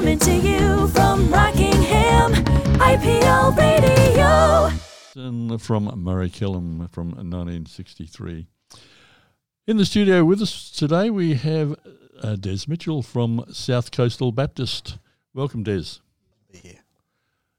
Coming to you from Rockingham, IPL Radio. And from Murray Kellam from 1963. In the studio with us today, we have uh, Des Mitchell from South Coastal Baptist. Welcome, Des. Be here.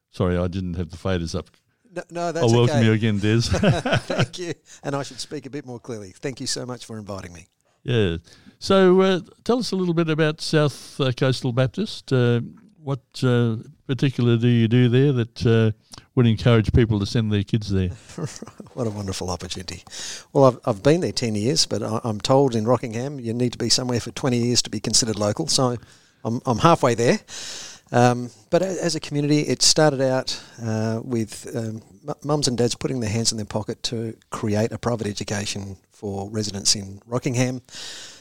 Sorry, I didn't have the faders up. No, no that's I'll welcome okay. you again, Des. Thank you. And I should speak a bit more clearly. Thank you so much for inviting me. Yeah. So, uh, tell us a little bit about South uh, Coastal Baptist. Uh, what uh, particular do you do there that uh, would encourage people to send their kids there? What a wonderful opportunity. Well, I've, I've been there 10 years, but I, I'm told in Rockingham you need to be somewhere for 20 years to be considered local. So I'm, I'm halfway there. Um, but as a community, it started out uh, with um, mums and dads putting their hands in their pocket to create a private education for residents in Rockingham.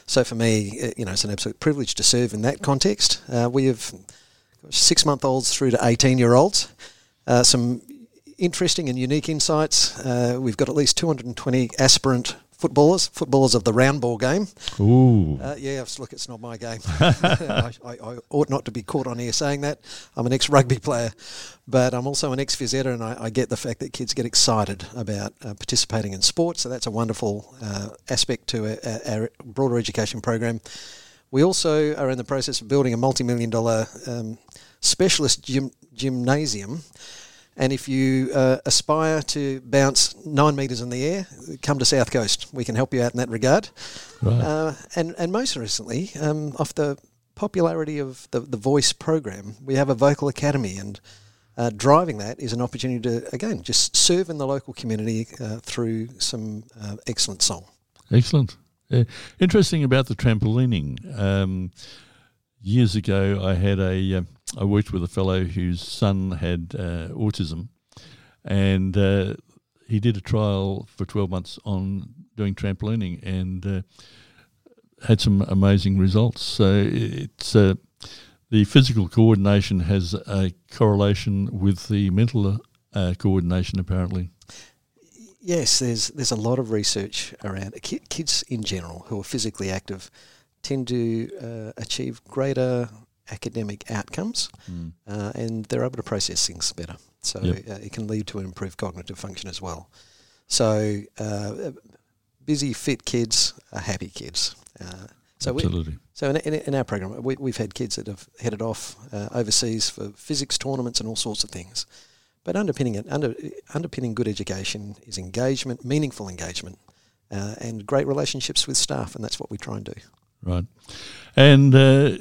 So for me, uh, you know, it's an absolute privilege to serve in that context. Uh, we have six month olds through to 18 year olds. Uh, some interesting and unique insights. Uh, we've got at least 220 aspirant footballers, footballers of the round ball game. Ooh. Uh, yeah, look, it's not my game. I, I, I ought not to be caught on here saying that. I'm an ex rugby player, but I'm also an ex physetta, and I, I get the fact that kids get excited about uh, participating in sport. So that's a wonderful uh, aspect to our, our broader education program. We also are in the process of building a multi million dollar um, specialist gym, gymnasium. And if you uh, aspire to bounce nine metres in the air, come to South Coast. We can help you out in that regard. Right. Uh, and, and most recently, um, off the popularity of the, the voice program, we have a vocal academy. And uh, driving that is an opportunity to, again, just serve in the local community uh, through some uh, excellent song. Excellent. Yeah. Interesting about the trampolining. Um, years ago, I had a uh, I worked with a fellow whose son had uh, autism, and uh, he did a trial for twelve months on doing trampolining and uh, had some amazing results. So it's uh, the physical coordination has a correlation with the mental uh, coordination, apparently. Yes, there's there's a lot of research around kids in general who are physically active tend to uh, achieve greater academic outcomes, Mm. uh, and they're able to process things better. So Yep. uh, it can lead to improved cognitive function as well. So uh, busy, fit kids are happy kids. Uh, so we, Absolutely. so in, in, in our program, we, we've had kids that have headed off uh, overseas for physics tournaments and all sorts of things. But underpinning it, under, underpinning good education is engagement, meaningful engagement, uh, and great relationships with staff, and that's what we try and do. Right. And uh,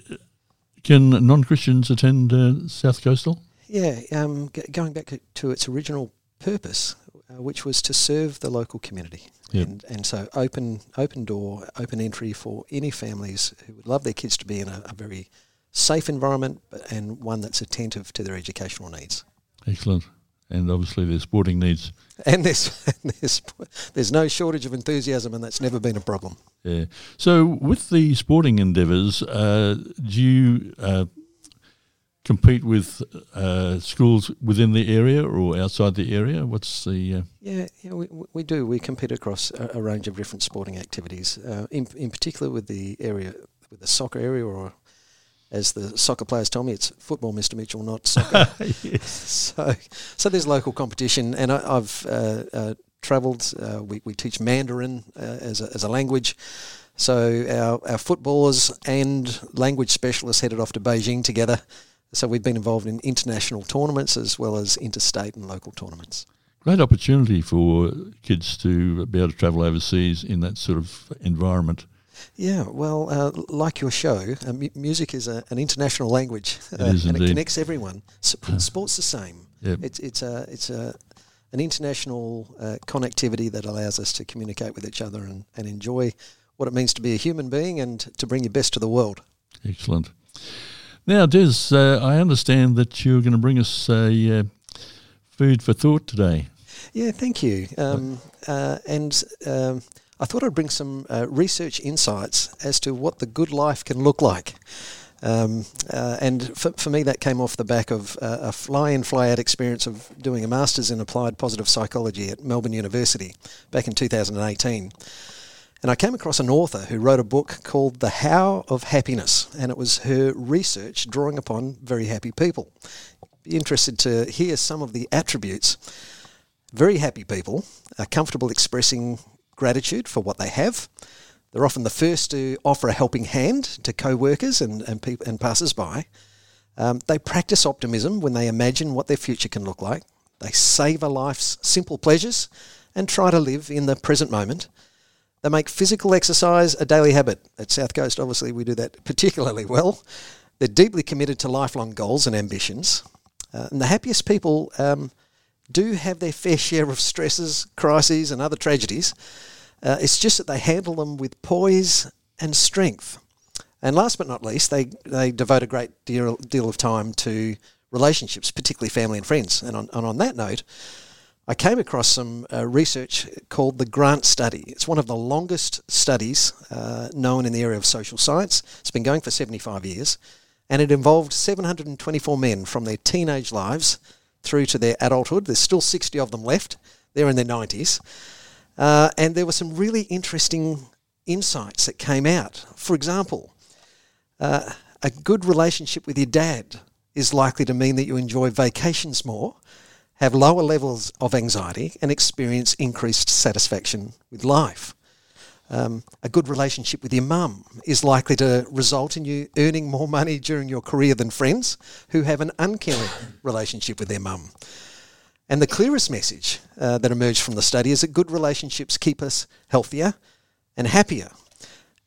can non Christians attend uh, South Coastal? Yeah, um, g- going back to its original purpose, uh, which was to serve the local community, Yep. and and so open open door, open entry for any families who would love their kids to be in a, a very safe environment, and one that's attentive to their educational needs. Excellent. And obviously, their sporting needs. And there's there's there's no shortage of enthusiasm, and that's never been a problem. Yeah. So, with the sporting endeavours, uh, do you uh, compete with uh, schools within the area or outside the area? What's the. Uh, Yeah, yeah, we, we do. We compete across a, a range of different sporting activities. Uh, in in particular, with the area, with the soccer area, or as the soccer players tell me, it's football, Mister Mitchell, not soccer. so, so there's local competition, and I, I've uh, uh, travelled. Uh, we we teach Mandarin uh, as a, as a language. So our, our footballers and language specialists headed off to Beijing together. So we've been involved in international tournaments as well as interstate and local tournaments. Great opportunity for kids to be able to travel overseas in that sort of environment. Yeah, well, uh, like your show, uh, mu- music is a, an international language, It uh, and it connects everyone. S- sport's the same. Yep. It's it's a it's a an international uh, connectivity that allows us to communicate with each other and, and enjoy what it means to be a human being and to bring your best to the world. Excellent. Now, Des, uh, I understand that you're going to bring us a uh, food for thought today. Yeah, thank you. Um, uh, and um, I thought I'd bring some uh, research insights as to what the good life can look like. Um, uh, and for, for me, that came off the back of uh, a fly in, fly out experience of doing a master's in applied positive psychology at Melbourne University back in 2018. And I came across an author who wrote a book called The How of Happiness, and it was her research drawing upon very happy people. Be interested to hear some of the attributes. Very happy people are comfortable expressing gratitude for what they have. They're often the first to offer a helping hand to co workers and, and, peop- and passers by. Um, they practice optimism when they imagine what their future can look like. They savour life's simple pleasures and try to live in the present moment. They make physical exercise a daily habit. At South Coast, obviously, we do that particularly well. They're deeply committed to lifelong goals and ambitions. Uh, and the happiest people um, do have their fair share of stresses, crises, and other tragedies. Uh, it's just that they handle them with poise and strength. And last but not least, they, they devote a great deal, deal of time to relationships, particularly family and friends. And on, and on that note, I came across some uh, research called the Grant Study. It's one of the longest studies uh, known in the area of social science. It's been going for 75 years, and it involved 724 men from their teenage lives through to their adulthood. There's still 60 of them left. They're in their 90s. Uh, and there were some really interesting insights that came out. For example, uh, a good relationship with your dad is likely to mean that you enjoy vacations more, have lower levels of anxiety, and experience increased satisfaction with life. Um, a good relationship with your mum is likely to result in you earning more money during your career than friends who have an uncaring relationship with their mum. And the clearest message uh, that emerged from the study is that good relationships keep us healthier and happier.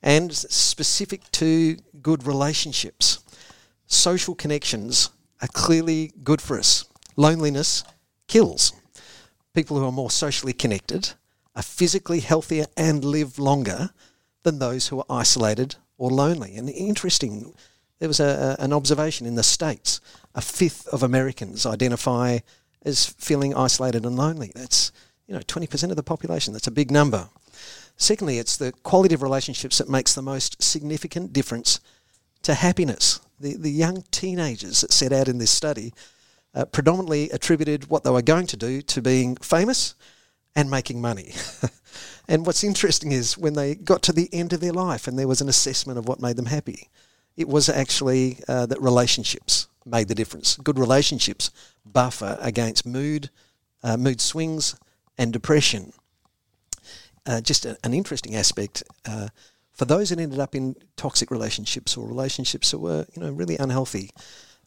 And specific to good relationships, social connections are clearly good for us. Loneliness kills. People who are more socially connected are physically healthier and live longer than those who are isolated or lonely. And interesting, there was a, an observation in the States a fifth of Americans identify as feeling isolated and lonely. That's you know 20% of the population. That's a big number. Secondly, it's the quality of relationships that makes the most significant difference to happiness. The, the young teenagers that set out in this study uh, predominantly attributed what they were going to do to being famous and making money. and what's interesting is when they got to the end of their life and there was an assessment of what made them happy, it was actually uh, that relationships made the difference. Good relationships buffer against mood, uh, mood swings, and depression. Uh, just a, an interesting aspect uh, for those that ended up in toxic relationships or relationships that were, you know, really unhealthy.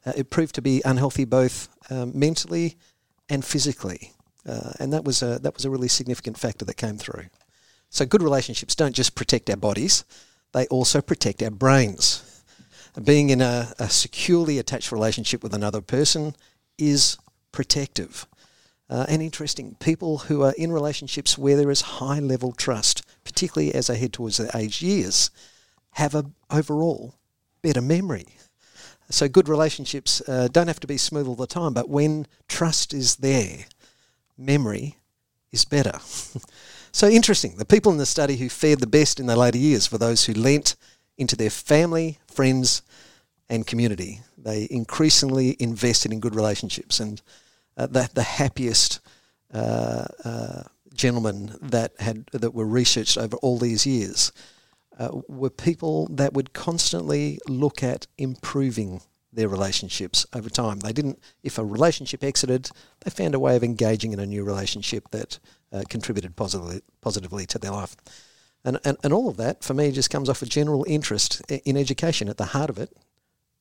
Uh, it proved to be unhealthy both um, mentally and physically. Uh, and that was a that was a really significant factor that came through. So good relationships don't just protect our bodies; they also protect our brains. Being in a, a securely attached relationship with another person is protective. Uh, and interesting, people who are in relationships where there is high level trust, particularly as they head towards their age years, have a overall better memory. So good relationships uh, don't have to be smooth all the time, but when trust is there, memory is better. so interesting. The people in the study who fared the best in their later years were those who lent into their family, friends, and community. They increasingly invested in good relationships, and uh, the, the happiest uh, uh, gentlemen that had that were researched over all these years uh, were people that would constantly look at improving their relationships over time. They didn't, if a relationship exited, they found a way of engaging in a new relationship that uh, contributed positively, positively to their life. And, and, and all of that, for me, just comes off a general interest in education. At the heart of it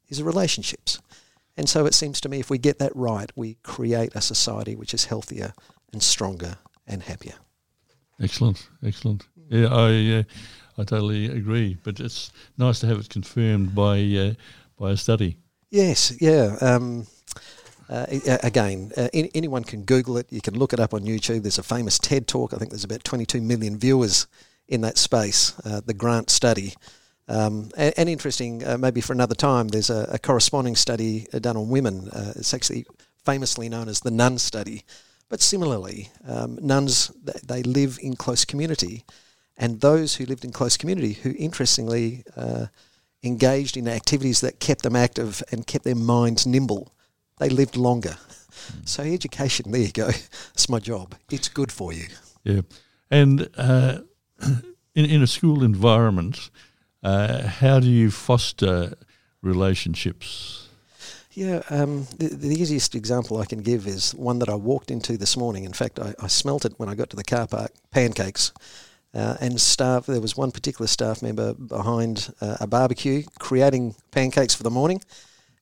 is relationships. And so it seems to me if we get that right, we create a society which is healthier and stronger and happier. Excellent, excellent. Yeah, I uh, I totally agree. But it's nice to have it confirmed by uh, by a study. Yes, yeah. Um, uh, again, uh, anyone can Google it. You can look it up on YouTube. There's a famous TED talk. I think there's about 22 million viewers in that space. Uh, the Grant study. Um, and, and, interesting, uh, maybe for another time, there's a, a corresponding study uh, done on women. Uh, it's actually famously known as the Nun Study. But similarly, um, nuns they live in close community, and those who lived in close community, who interestingly engaged in activities that kept them active and kept their minds nimble, they lived longer. Mm. So education, there you go. It's my job. It's good for you. Yeah, and uh, in, in a school environment, uh, how do you foster relationships? Yeah, um, the, the easiest example I can give is one that I walked into this morning. In fact, I, I smelt it when I got to the car park pancakes. Uh, and staff, there was one particular staff member behind uh, a barbecue creating pancakes for the morning,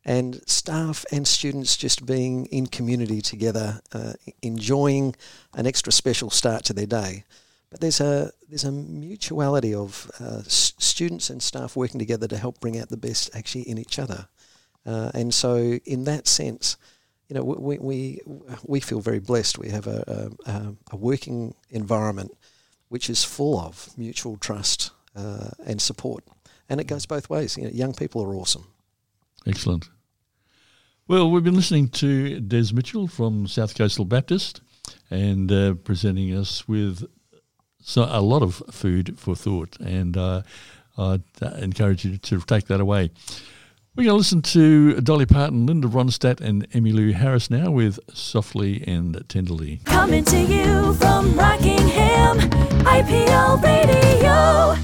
and staff and students just being in community together, uh, enjoying an extra special start to their day. But there's a there's a mutuality of uh, s- students and staff working together to help bring out the best actually in each other. Uh, and so, in that sense, you know, we, we, we feel very blessed. We have a, a, a working environment which is full of mutual trust uh, and support. And it goes both ways. You know, young people are awesome. Excellent. Well, we've been listening to Des Mitchell from South Coastal Baptist and uh, presenting us with so a lot of food for thought. And uh, I'd uh, encourage you to take that away. We're going to listen to Dolly Parton, Linda Ronstadt, and Emmylou Harris now with Softly and Tenderly. Coming to you from Rockingham, IPL Radio.